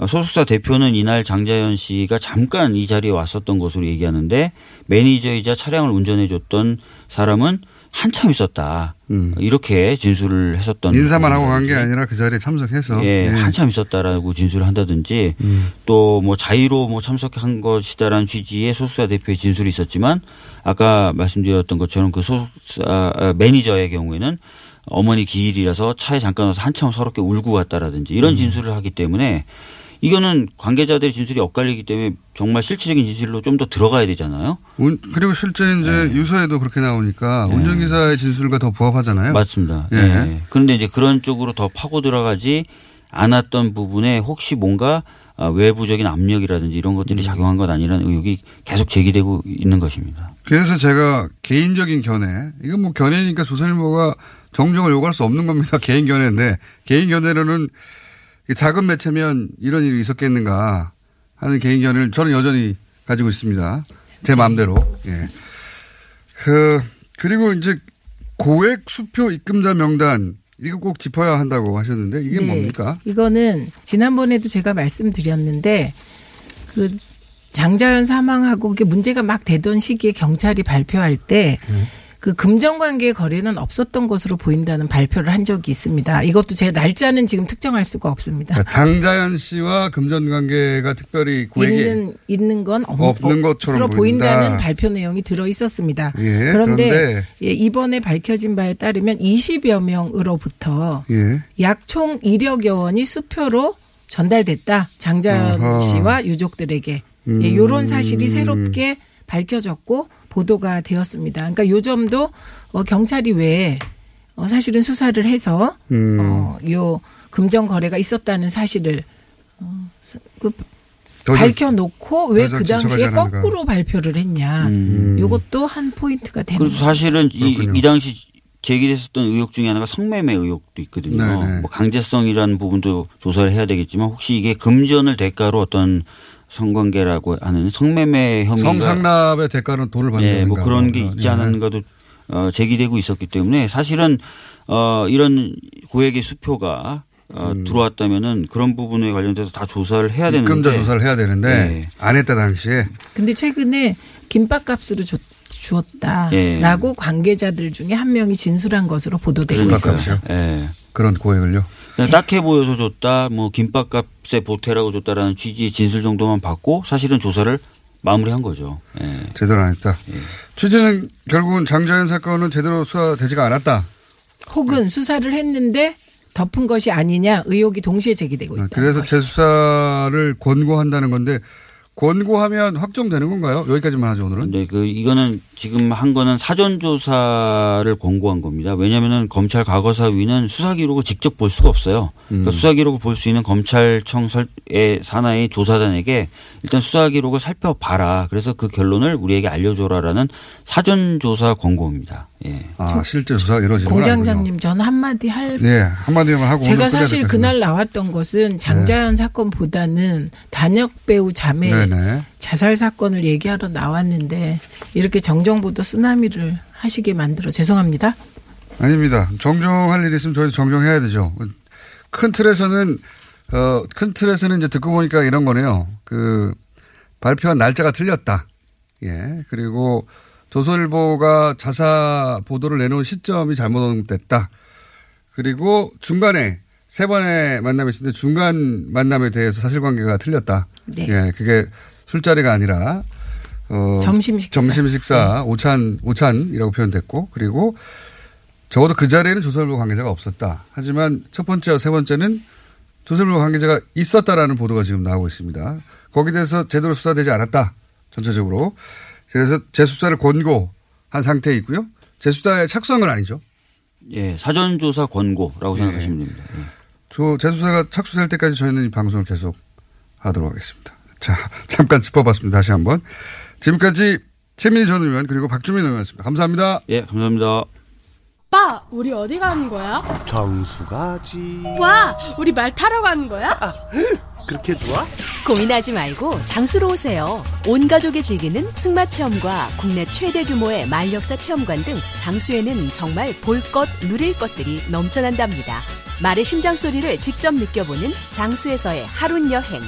소속사 대표는 이날 장자연 씨가 잠깐 이 자리에 왔었던 것으로 얘기하는데 매니저이자 차량을 운전해줬던 사람은 한참 있었다. 이렇게 진술을 했었던 음. 인사만 하고 간 게. 아니라 그 자리에 참석해서 예, 예. 한참 있었다라고 진술을 한다든지 음. 또뭐 자의로 뭐 참석한 것이다라는 취지의 소속사 대표의 진술이 있었지만 아까 말씀드렸던 것처럼 그 소속사 아, 매니저의 경우에는 어머니 기일이라서 차에 잠깐 와서 한참 서럽게 울고 갔다라든지 이런 음. 진술을 하기 때문에 이거는 관계자들의 진술이 엇갈리기 때문에 정말 실질적인 진술로 좀 더 들어가야 되잖아요. 운- 그리고 실제 이제 네. 유서에도 그렇게 나오니까 운전기사의 진술과 더 부합하잖아요. 맞습니다. 예. 예. 그런데 이제 그런 쪽으로 더 파고 들어가지 않았던 부분에 혹시 뭔가 아, 외부적인 압력이라든지 이런 음. 것들이 작용한 것 아니라는 의혹이 계속 제기되고 있는 것입니다. 그래서 제가 개인적인 견해, 이건 뭐 견해니까 조선일보가 정정을 요구할 수 없는 겁니다. 개인 견해인데 개인 견해로는 이 작은 매체면 이런 일이 있었겠는가 하는 개인 견해를 저는 여전히 가지고 있습니다. 제 마음대로. 예. 그 그리고 이제 고액 수표 입금자 명단 이거 꼭 짚어야 한다고 하셨는데 이게 네. 뭡니까? 이거는 지난번에도 제가 말씀드렸는데 그 장자연 사망하고 그게 문제가 막 되던 시기에 경찰이 발표할 때 그 금전관계 거래는 없었던 것으로 보인다는 발표를 한 적이 있습니다. 이것도 제 날짜는 지금 특정할 수가 없습니다. 그러니까 장자연 씨와 금전 관계가 특별히 고액이 있는 있는 건 없, 없는 것처럼 보인다. 보인다는 발표 내용이 들어 있었습니다. 예, 그런데 그런데 예, 이번에 밝혀진 바에 따르면 20여 명으로부터 예. 약총 1억여 원이 수표로 전달됐다. 장자연 아하. 씨와 유족들에게. 음. 예, 요런 사실이 새롭게 밝혀졌고 보도가 되었습니다. 그러니까 요 점도 어, 경찰이 왜 어, 사실은 수사를 해서 음. 어, 요 금전 거래가 있었다는 사실을 어, 그 밝혀놓고 왜더그좀 당시에. 거꾸로 발표를 했냐. 음. 요것도 한 포인트가 되는 그래서 거죠. 사실은 이, 이 당시 제기됐었던 의혹 중에 하나가 성매매 의혹도 있거든요. 네네. 뭐 강제성이라는 부분도 조사를 해야 되겠지만 혹시 이게 금전을 대가로 어떤 성관계라고 하는 성매매 혐의가 성상납의 대가는 돈을 받는 예, 뭐 그런 게뭐 있지 예. 않은가도 어, 제기되고 있었기 때문에 사실은 어, 이런 고액의 수표가 어, 들어왔다면은 그런 부분에 관련돼서 다 조사를 해야 되는데 입금자 조사를 해야 되는데 네. 안 했다 당시에 근데 최근에 김밥값으로 줬, 주었다라고 관계자들 중에 한 명이 진술한 것으로 보도되고 있어요. 김밥값이요? 예. 그런 고액을요? 그냥 딱해 보여서 줬다, 뭐 김밥값에 보태라고 줬다라는 취지의 진술 정도만 받고 사실은 조사를 마무리한 거죠. 예. 제대로 안 했다. 취재는 결국은 장자연 사건은 제대로 수사되지가 않았다. 혹은 수사를 했는데 덮은 것이 아니냐 의혹이 동시에 제기되고 있다. 그래서 재수사를 권고한다는 건데 권고하면 확정되는 건가요? 여기까지만 하죠 오늘은. 근데 그 이거는 지금 한 거는 사전 조사를 권고한 겁니다. 왜냐하면은 검찰 과거사위는 수사 기록을 직접 볼 수가 없어요. 그러니까 음. 수사 기록을 볼 수 있는 검찰청의 산하의 조사단에게 일단 수사 기록을 살펴봐라. 그래서 그 결론을 우리에게 알려줘라라는 사전 조사 권고입니다. 예. 아 실제 수사 이루어지는. 공장장님 전 한마디 할 예 한마디만 하고 제가 사실 될 그날 나왔던 것은 장자연 사건보다는 단역 배우 자매 네네. 자살 사건을 얘기하러 나왔는데 이렇게 정정보도 쓰나미를 하시게 만들어 죄송합니다. 아닙니다. 정정할 일이 있으면 저희도 정정해야 되죠. 큰 틀에서는 어, 큰 틀에서는 이제 듣고 보니까 이런 거네요. 그 발표한 날짜가 틀렸다. 예. 그리고 조선일보가 자사 보도를 내놓은 시점이 잘못됐다. 그리고 중간에 세 번의 만남이 있었는데 중간 만남에 대해서 사실관계가 틀렸다. 네. 예. 그게 술자리가 아니라 어, 점심 식사. 점심 식사 오찬 오찬이라고 표현됐고 그리고 적어도 그 자리에는 조선일보 관계자가 없었다. 하지만 첫 번째와 세 번째는 조선일보 관계자가 있었다라는 보도가 지금 나오고 있습니다. 거기에 대해서 제대로 수사되지 않았다. 전체적으로. 그래서 재수사를 권고한 상태에 있고요. 재수사에 착수한 건 아니죠. 예, 사전 조사 권고라고 예. 생각하시면 됩니다. 예. 저 재수사가 착수될 때까지 저희는 이 방송을 계속 하도록 하겠습니다. 자, 잠깐 짚어봤습니다. 다시 한번. 지금까지 최민희 전 의원 그리고 박주민 의원이었습니다. 감사합니다. 예, 감사합니다. 오빠, 우리 어디 가는 거야? 정수 가지. 와, 우리 말 타러 가는 거야? 그렇게 좋아? 고민하지 말고 장수로 오세요. 온 가족이 즐기는 승마 체험과 국내 최대 규모의 말역사 체험관 등 장수에는 정말 볼 것, 누릴 것들이 넘쳐난답니다. 말의 심장 소리를 직접 느껴보는 장수에서의 하룬 여행.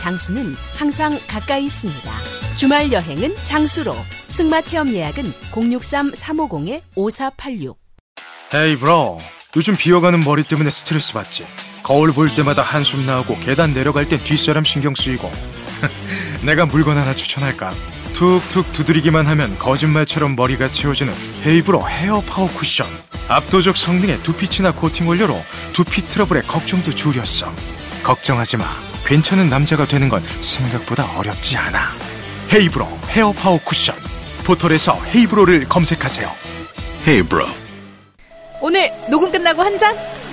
장수는 항상 가까이 있습니다. 주말 여행은 장수로. 승마 체험 예약은 063-350-5486. Hey bro 요즘 비어가는 머리 때문에 스트레스 받지 거울 볼 때마다 한숨 나오고 계단 내려갈 땐 뒷사람 신경 쓰이고. 내가 물건 하나 추천할까? 툭툭 두드리기만 하면 거짓말처럼 머리가 채워지는 헤이브로 헤어 파워 쿠션. 압도적 성능의 두피치나 코팅 원료로 두피 트러블의 걱정도 줄였어. 걱정하지 마. 괜찮은 남자가 되는 건 생각보다 어렵지 않아. 헤이브로 헤어 파워 쿠션. 포털에서 헤이브로를 검색하세요. 헤이브로. 오늘 녹음 끝나고 한 잔?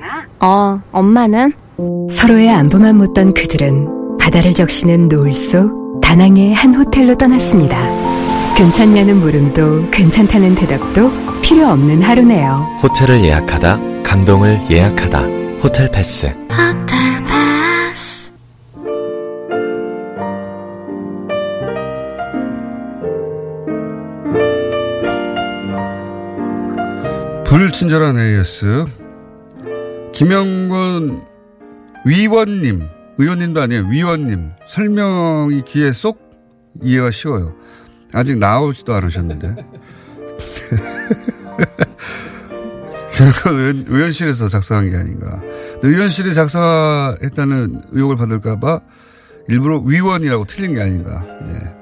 괜찮아? 어, 엄마는? 서로의 안부만 묻던 그들은 바다를 적시는 노을 속 다낭의 한 호텔로 떠났습니다. 괜찮냐는 물음도 괜찮다는 대답도 필요 없는 하루네요. 호텔을 예약하다, 감동을 예약하다. 호텔 패스. 호텔 패스 불친절한 AS. 김영건 위원님, 의원님도 아니에요. 위원님. 설명이 귀에 쏙 이해가 쉬워요. 아직 나오지도 않으셨는데. 의원, 의원실에서 작성한 게 아닌가. 의원실이 작성했다는 의혹을 받을까봐 일부러 위원이라고 틀린 게 아닌가. 예.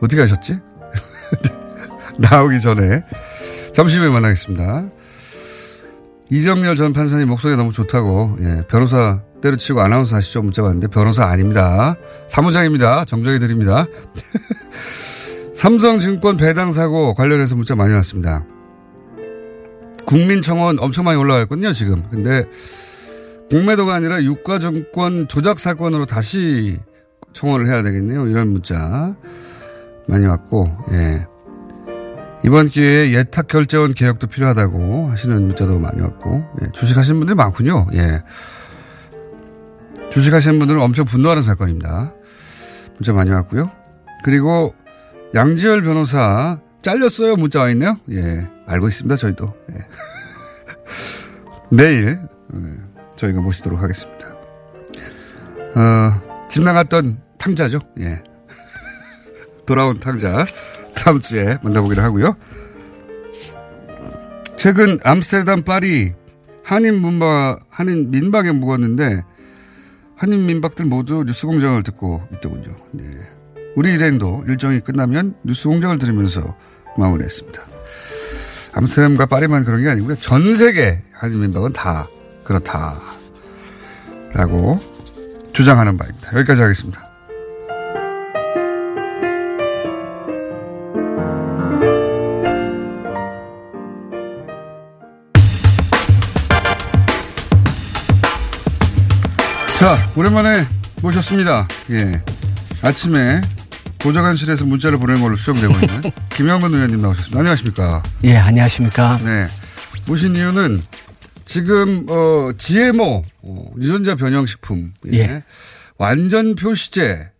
어떻게 하셨지? 나오기 전에. 잠시 후에 만나겠습니다. 이정열 전 판사님 목소리가 너무 좋다고, 예, 변호사 때려치고 아나운서 하시죠? 문자가 왔는데, 변호사 아닙니다. 사무장입니다. 정정해 드립니다. 삼성증권 배당 사고 관련해서 문자 많이 왔습니다. 국민청원 엄청 많이 올라갔거든요, 지금. 근데 공매도가 아니라 유가 정권 조작 사건으로 다시 청원을 해야 되겠네요. 이런 문자 많이 왔고, 예. 이번 기회에 예탁 결제원 개혁도 필요하다고 하시는 문자도 많이 왔고, 예. 주식하시는 분들이 많군요. 예. 주식하시는 분들은 엄청 분노하는 사건입니다. 문자 많이 왔고요. 그리고 양지열 변호사 잘렸어요 문자 와 있네요. 예, 알고 있습니다. 저희도 예. 내일 예, 저희가 모시도록 하겠습니다. 어, 집 나갔던 탕자죠. 예. 돌아온 탕자 다음 주에 만나보기로 하고요. 최근 암스테르담 파리 한인 문박 한인 민박에 묵었는데 한인 민박들 모두 뉴스 공장을 듣고 있더군요. 네. 우리 일행도 일정이 끝나면 뉴스 공장을 들으면서 마무리했습니다. 암스테르담과 파리만 그런 게 아니고요. 전 세계 한인 민박은 다 그렇다. 라고 주장하는 바입니다. 여기까지 하겠습니다. 자, 오랜만에 모셨습니다. 예. 아침에 보좌관실에서 문자를 보낸 걸로 수정되고 있는 김영건 의원님 나오셨습니다. 안녕하십니까. 예, 안녕하십니까. 네. 모신 이유는 지금, 어, GMO, 어, 유전자 변형식품. 예. 완전 표시제.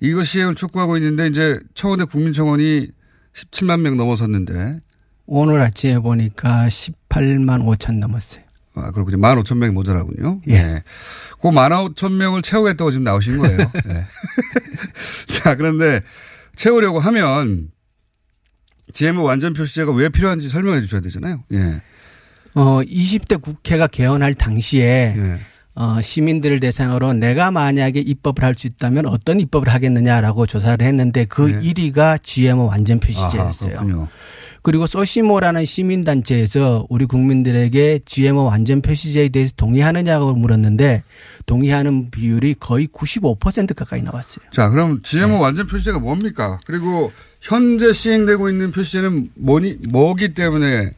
이거 시행을 촉구하고 있는데 이제 청와대 국민청원이 17만 명 넘어섰는데. 오늘 아침에 보니까 18만 5천 넘었어요. 아, 그렇군요. 1만 5천 명이 모자라군요. 예. 네. 그 1만 5천 명을 채우겠다고 지금 나오신 거예요. 네. 자, 그런데 채우려고 하면 GMO 완전 표시제가 왜 필요한지 설명해 주셔야 되잖아요. 예. 어, 20대 국회가 개헌할 당시에 예. 어, 시민들을 대상으로 내가 만약에 입법을 할 수 있다면 어떤 입법을 하겠느냐라고 조사를 했는데 그 네. 1위가 GMO 완전 표시제였어요. 그렇군요. 그리고 소시모라는 시민단체에서 우리 국민들에게 GMO 완전 표시제에 대해서 동의하느냐고 물었는데 동의하는 비율이 거의 95% 가까이 나왔어요. 자, 그럼 GMO 네. 완전 표시제가 뭡니까? 그리고 현재 시행되고 있는 표시제는 뭐니, 뭐기 때문에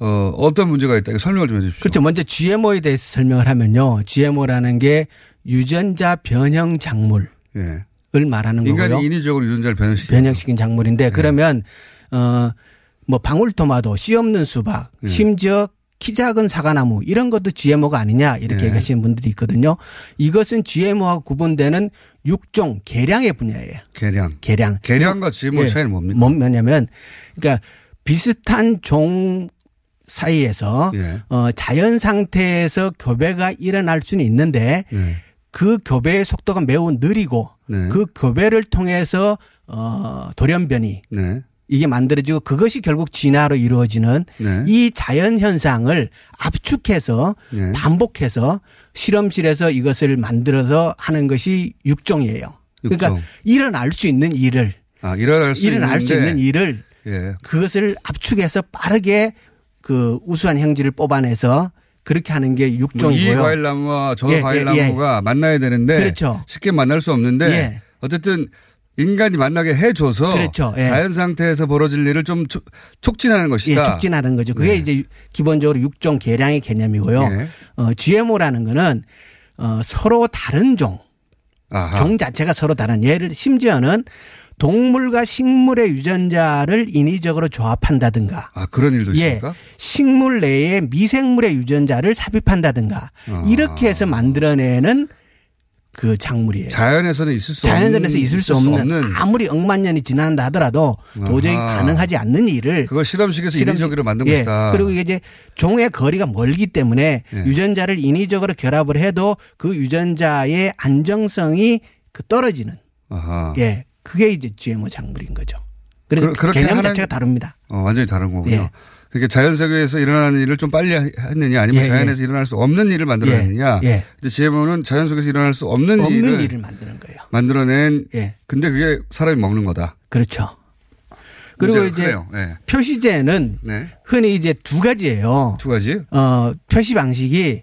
어, 어떤 문제가 있다. 설명을 좀 해 주십시오. 그렇죠. 먼저 GMO에 대해서 설명을 하면요. GMO라는 게 유전자 변형 작물 을 예. 말하는 인간이 거고요. 인위적으로 유전자를 변형시키는 변형시킨 작물인데 그러면 어 뭐 방울토마토, 씨 없는 수박, 예. 심지어 키 작은 사과나무 이런 것도 GMO가 아니냐 이렇게 예. 얘기하시는 분들이 있거든요. 이것은 GMO와 구분되는 육종 개량의 분야예요. 계량. 개량. 계량과 GMO 예. 차이는 뭡니까? 뭐냐면 그러니까 비슷한 종 사이에서 예. 어 자연 상태에서 교배가 일어날 수는 있는데 네. 그 교배의 속도가 매우 느리고 네. 그 교배를 통해서 어 돌연변이 네. 이게 만들어지고 그것이 결국 진화로 이루어지는 네. 이 자연 현상을 압축해서 네. 반복해서 실험실에서 이것을 만들어서 하는 것이 육종이에요. 그러니까 육종. 일어날 수 있는 일을 아, 일어날 수 일어날 수 있는데. 있는 일을 예. 그것을 압축해서 빠르게 그 우수한 형질을 뽑아내서 그렇게 하는 게뭐 육종이고요. 이 과일나무와 저 예, 예, 과일나무가 만나야 되는데 그렇죠. 쉽게 만날 수 없는데 예. 어쨌든 인간이 만나게 해줘서 그렇죠. 예. 자연 상태에서 벌어질 일을 좀 촉- 촉진하는 예, 것이다. 촉진하는 거죠. 그게 네. 이제 기본적으로 육종 개량의 개념이고요. 예. 어, GMO라는 거는 어, 서로 다른 종, 아하. 종 자체가 서로 다른 예를 심지어는 동물과 식물의 유전자를 인위적으로 조합한다든가 아 그런 일도 예, 있습니까? 식물 내에 미생물의 유전자를 삽입한다든가 아. 이렇게 해서 만들어내는 그 작물이에요. 자연에서는 있을 수 자연에서 없는 있을 수 없는, 아무리 억만 년이 지난다 하더라도 도저히 아하. 가능하지 않는 일을 그걸 실험실에서 실험- 인위적으로 만든 예. 것이다. 그리고 이게 이제 종의 거리가 멀기 때문에 예. 유전자를 인위적으로 결합을 해도 그 유전자의 안정성이 그 떨어지는 아하. 예 그게 이제 GMO 작물인 거죠. 그래서 그- 개념 자체가 다릅니다. 어, 완전히 다른 거군요. 예. 그러니까 자연 세계에서 일어나는 일을 좀 빨리 했느냐 아니면 예, 자연에서 일어날 수 없는 일을 만들어냈느냐. 예, 예. 근데 GMO는 자연 속에서 일어날 수 없는, 없는 일을, 일을 만드는 거예요. 만들어낸. 예. 근데 그게 사람이 먹는 거다. 그렇죠. 그리고 이제. 예. 표시제는 네. 흔히 이제 두 가지예요. 두 가지. 어, 표시 방식이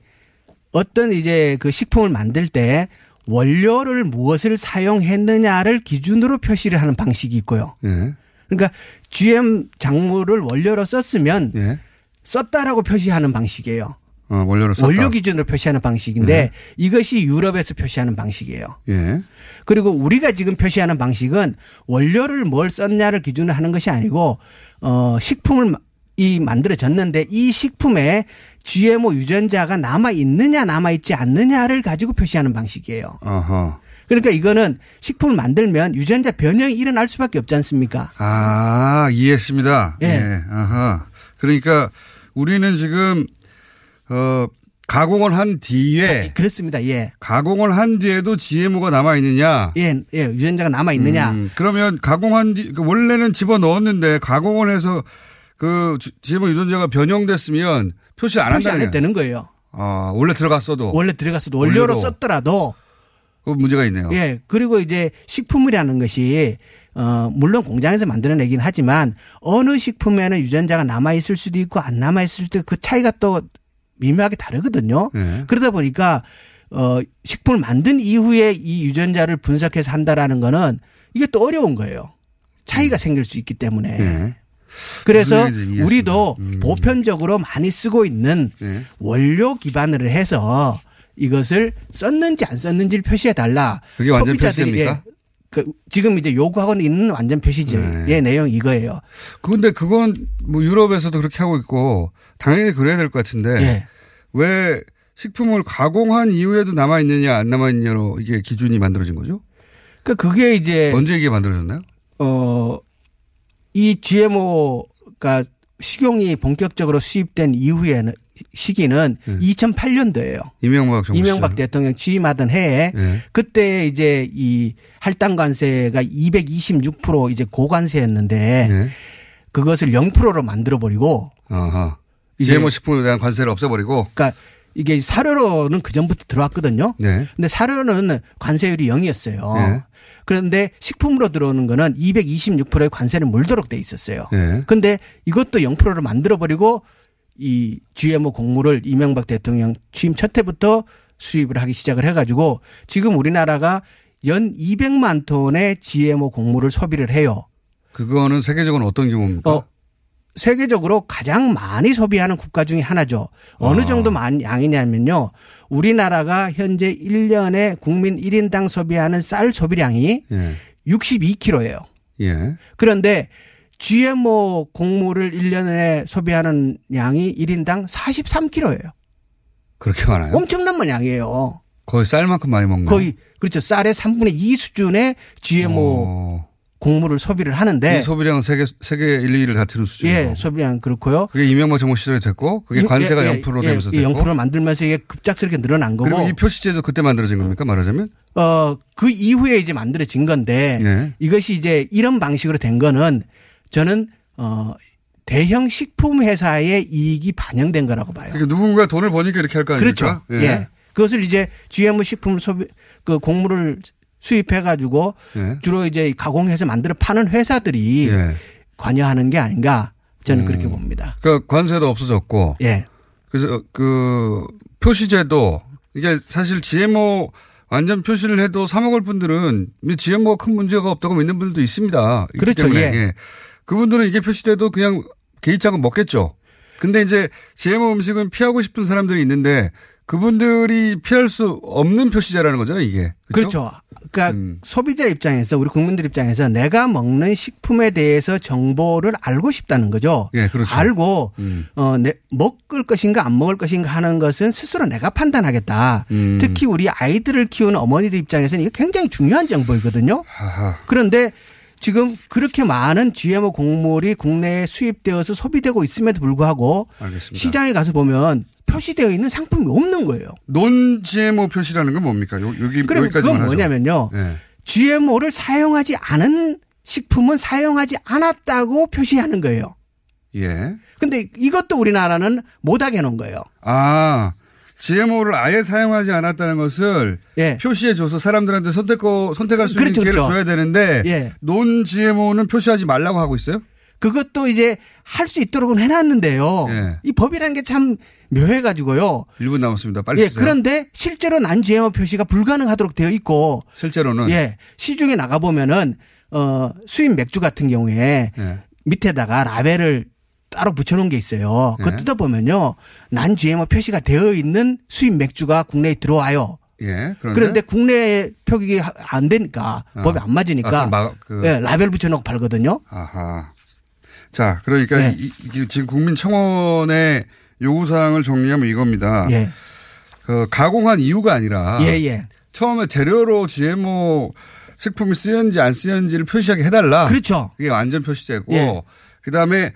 어떤 이제 그 식품을 만들 때 원료를 무엇을 사용했느냐를 기준으로 표시를 하는 방식이 있고요. 예. 그러니까 GM 작물을 원료로 썼으면 예. 썼다라고 표시하는 방식이에요. 어, 원료를 썼다. 원료 기준으로 표시하는 방식인데 네. 이것이 유럽에서 표시하는 방식이에요. 예. 그리고 우리가 지금 표시하는 방식은 원료를 뭘 썼냐를 기준으로 하는 것이 아니고 어 식품을 마- 이 만들어졌는데 이 식품에 GMO 유전자가 남아 있느냐 남아 있지 않느냐를 가지고 표시하는 방식이에요. 어허. 그러니까 이거는 식품을 만들면 유전자 변형이 일어날 수밖에 없지 않습니까? 아, 이해했습니다. 예. 예. 아하. 그러니까 우리는 지금 어 가공을 한 뒤에 그렇습니다. 예. 가공을 한 뒤에도 GMO가 남아 있느냐? 예, 예, 유전자가 남아 있느냐? 음, 그러면 가공한 뒤그 원래는 집어 넣었는데 가공을 해서 그 주- GMO 유전자가 변형됐으면 표시 안 표시 안 해도 되는 거예요. 아, 원래 들어갔어도 원래 들어갔어도 원료로 원료로. 썼더라도 그 문제가 있네요. 예. 그리고 이제 식품이라는 것이 어 물론 공장에서 만들어내긴 하지만 어느 식품에는 유전자가 남아 있을 수도 있고 안 남아 있을 수도 있고 그 차이가 또 미묘하게 다르거든요. 예. 그러다 보니까 어 식품을 만든 이후에 이 유전자를 분석해서 한다라는 거는 이게 또 어려운 거예요. 차이가 생길 수 있기 때문에. 예. 그래서. 우리도 보편적으로 많이 쓰고 있는 예. 원료 기반으로 해서 이것을 썼는지 안 썼는지를 표시해 달라. 그게 완전 표시입니까? 그 지금 이제 요구하고 있는 완전 표시제의 네. 내용 이거예요. 근데 그건 뭐 유럽에서도 그렇게 하고 있고 당연히 그래야 될 것 같은데 예. 왜 식품을 가공한 이후에도 남아 있느냐 안 남아 있느냐로 이게 기준이 만들어진 거죠? 그 그게 이제 언제 이게 만들어졌나요? 어이 GMO가 식용이 본격적으로 수입된 이후에는 시기는 2008년도예요. 이명박 정부 이명박 시절. 대통령 취임하던 해에 예. 그때 이제 이 할당 관세가 226% 이제 고관세였는데 예. 그것을 0%로 만들어 버리고 GMO 식품에 대한 관세를 없애버리고 그러니까 이게 사료로는 그 전부터 들어왔거든요. 네. 근데 사료는 관세율이 0이었어요. 네. 그런데 식품으로 들어오는 거는 226%의 관세를 물도록 돼 있었어요. 네. 근데 이것도 0%로 만들어 버리고 이 GMO 곡물을 이명박 대통령 취임 첫 해부터 수입을 하기 시작을 해가지고 지금 우리나라가 연 200만 톤의 GMO 곡물을 소비를 해요. 그거는 세계적으로 어떤 규모입니까? 어, 세계적으로 가장 많이 소비하는 국가 중에 하나죠. 어느 아. 정도 양이냐면요. 우리나라가 현재 1년에 국민 1인당 소비하는 쌀 소비량이 예. 62kg예요. 예. 그런데 GMO 곡물을 1년에 소비하는 양이 1인당 43kg예요. 그렇게 많아요? 엄청난 양이에요. 거의 쌀만큼 많이 먹나요? 거의 그렇죠. 쌀의 3분의 2 수준의 GMO 곡물을 소비를 하는데 어. 이 소비량은 세계 세계 1, 2위를 다투는 수준이고. 예, 소비량 그렇고요. 그게 이명박 정부 시절에 됐고 그게 관세가 0% 되면서 예, 됐고. 0% 만들면서 이게 급작스럽게 늘어난 거고. 그리고 이 표시제도 그때 만들어진 겁니까 말하자면? 어, 그 이후에 이제 만들어진 건데 예. 이것이 이제 이런 방식으로 된 거는 저는 어 대형 식품 회사의 이익이 반영된 거라고 봐요. 그러니까 누군가 돈을 버니까 이렇게 할 거 아닙니까? 그렇죠. 예. 그것을 이제 GM 식품 소비 그 곡물을 수입해 가지고 예. 주로 이제 가공해서 만들어 파는 회사들이 예. 관여하는 게 아닌가 저는 음. 그렇게 봅니다. 그러니까 관세도 없어졌고. 예. 그래서 그 표시제도 이게 사실 GMO 완전 표시를 해도 사 먹을 분들은 GMO가 큰 문제가 없다고 믿는 분들도 있습니다. 그렇죠. 때문에. 예. 그분들은 이게 표시돼도 그냥 개의차고 먹겠죠. 근데 이제 GMO 음식은 피하고 싶은 사람들이 있는데 그분들이 피할 수 없는 표시제라는 거잖아요, 이게. 그렇죠? 그렇죠. 그러니까 소비자 입장에서 우리 국민들 입장에서 내가 먹는 식품에 대해서 정보를 알고 싶다는 거죠. 예, 그렇죠. 알고 음. 어, 내, 먹을 것인가 안 먹을 것인가 하는 것은 스스로 내가 판단하겠다. 음. 특히 우리 아이들을 키우는 어머니들 입장에서는 이게 굉장히 중요한 정보이거든요. 하하. 그런데 지금 그렇게 많은 GMO 곡물이 국내에 수입되어서 소비되고 있음에도 불구하고 알겠습니다. 시장에 가서 보면 표시되어 있는 상품이 없는 거예요. 논 GMO 표시라는 건 뭡니까? 요, 여기 그럼 그건. 뭐냐면요. 예. GMO를 사용하지 않은 식품은 사용하지 않았다고 표시하는 거예요. 예. 근데 이것도 우리나라는 못하게 해놓은 거예요. 아, GMO를 아예 사용하지 않았다는 것을 예. 표시해 줘서 사람들한테 선택 선택할 수 그렇죠, 있는 기회를 그렇죠. 줘야 되는데 예. 논 GMO는 표시하지 말라고 하고 있어요? 그것도 이제 할 수 있도록은 해놨는데요. 예. 이 법이라는 게 참 묘해가지고요. 1분 남았습니다. 빨리 예, 쓰세요. 그런데 실제로 난 GMO 표시가 불가능하도록 되어 있고, 실제로는 예, 시중에 나가 보면은 어 수입 맥주 같은 경우에 예. 밑에다가 라벨을 따로 붙여놓은 게 있어요. 그거 네. 뜯어보면요. 난 GMO 표시가 되어 있는 수입 맥주가 국내에 들어와요. 예. 그런데, 그런데 국내 표기가 안 되니까 아. 법이 안 맞으니까 아, 그럼 막- 그- 예, 라벨 붙여놓고 팔거든요. 아하. 자, 그러니까 네. 이, 이- 지금 국민청원의 요구사항을 정리하면 이겁니다. 예. 그 가공한 이유가 아니라 예, 예. 처음에 재료로 GMO 식품이 쓰였는지 안 쓰였는지를 표시하게 해달라. 그렇죠. 그게 완전 표시제고 예. 그다음에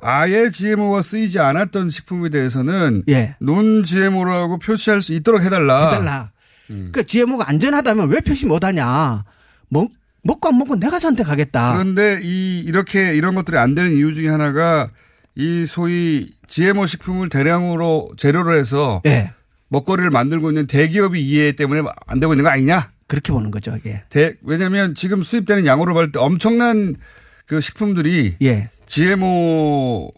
아예 GMO가 쓰이지 않았던 식품에 대해서는 예. 논 GMO라고 표시할 수 있도록 해달라. 해달라. 음. 그러니까 GMO가 안전하다면 왜 표시 못하냐. 먹, 먹고 안 먹고 내가 선택하겠다. 그런데 이 이렇게 이런 것들이 안 되는 이유 중에 하나가 이 소위 GMO 식품을 대량으로 재료로 해서 예. 먹거리를 만들고 있는 대기업이 이해 때문에 안 되고 있는 거 아니냐? 그렇게 보는 거죠. 예. 대, 왜냐하면 지금 수입되는 양으로 봤을 때 엄청난 그 식품들이 예. GMO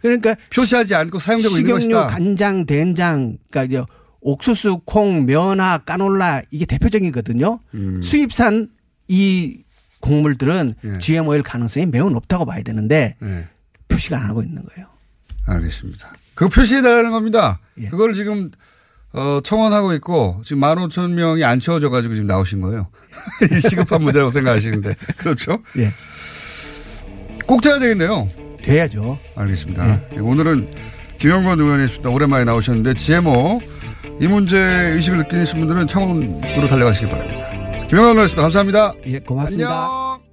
그러니까 표시하지 않고 사용되고 있는 식용유, 것이다. 간장, 된장, 그러니까 이제 옥수수, 콩, 면화, 까놀라 이게 대표적이거든요. 음. 수입산 이 곡물들은 예. GMO일 가능성이 매우 높다고 봐야 되는데 네. 표시가 안 하고 있는 거예요. 알겠습니다. 그거 표시해달라는 겁니다. 예. 그걸 지금 어, 청원하고 있고 지금 15,000명이 안 채워져 가지고 지금 나오신 거예요. 이 시급한 문제라고 생각하시는데. 그렇죠? 예. 꼭 돼야 되겠네요. 돼야죠. 알겠습니다. 예, 오늘은 김영건 의원이십니다. 오랜만에 나오셨는데 GMO 이 문제 의식을 느끼신 분들은 청원으로 달려가시기 바랍니다. 김영건 의원이었습니다. 감사합니다. 예, 고맙습니다. 안녕.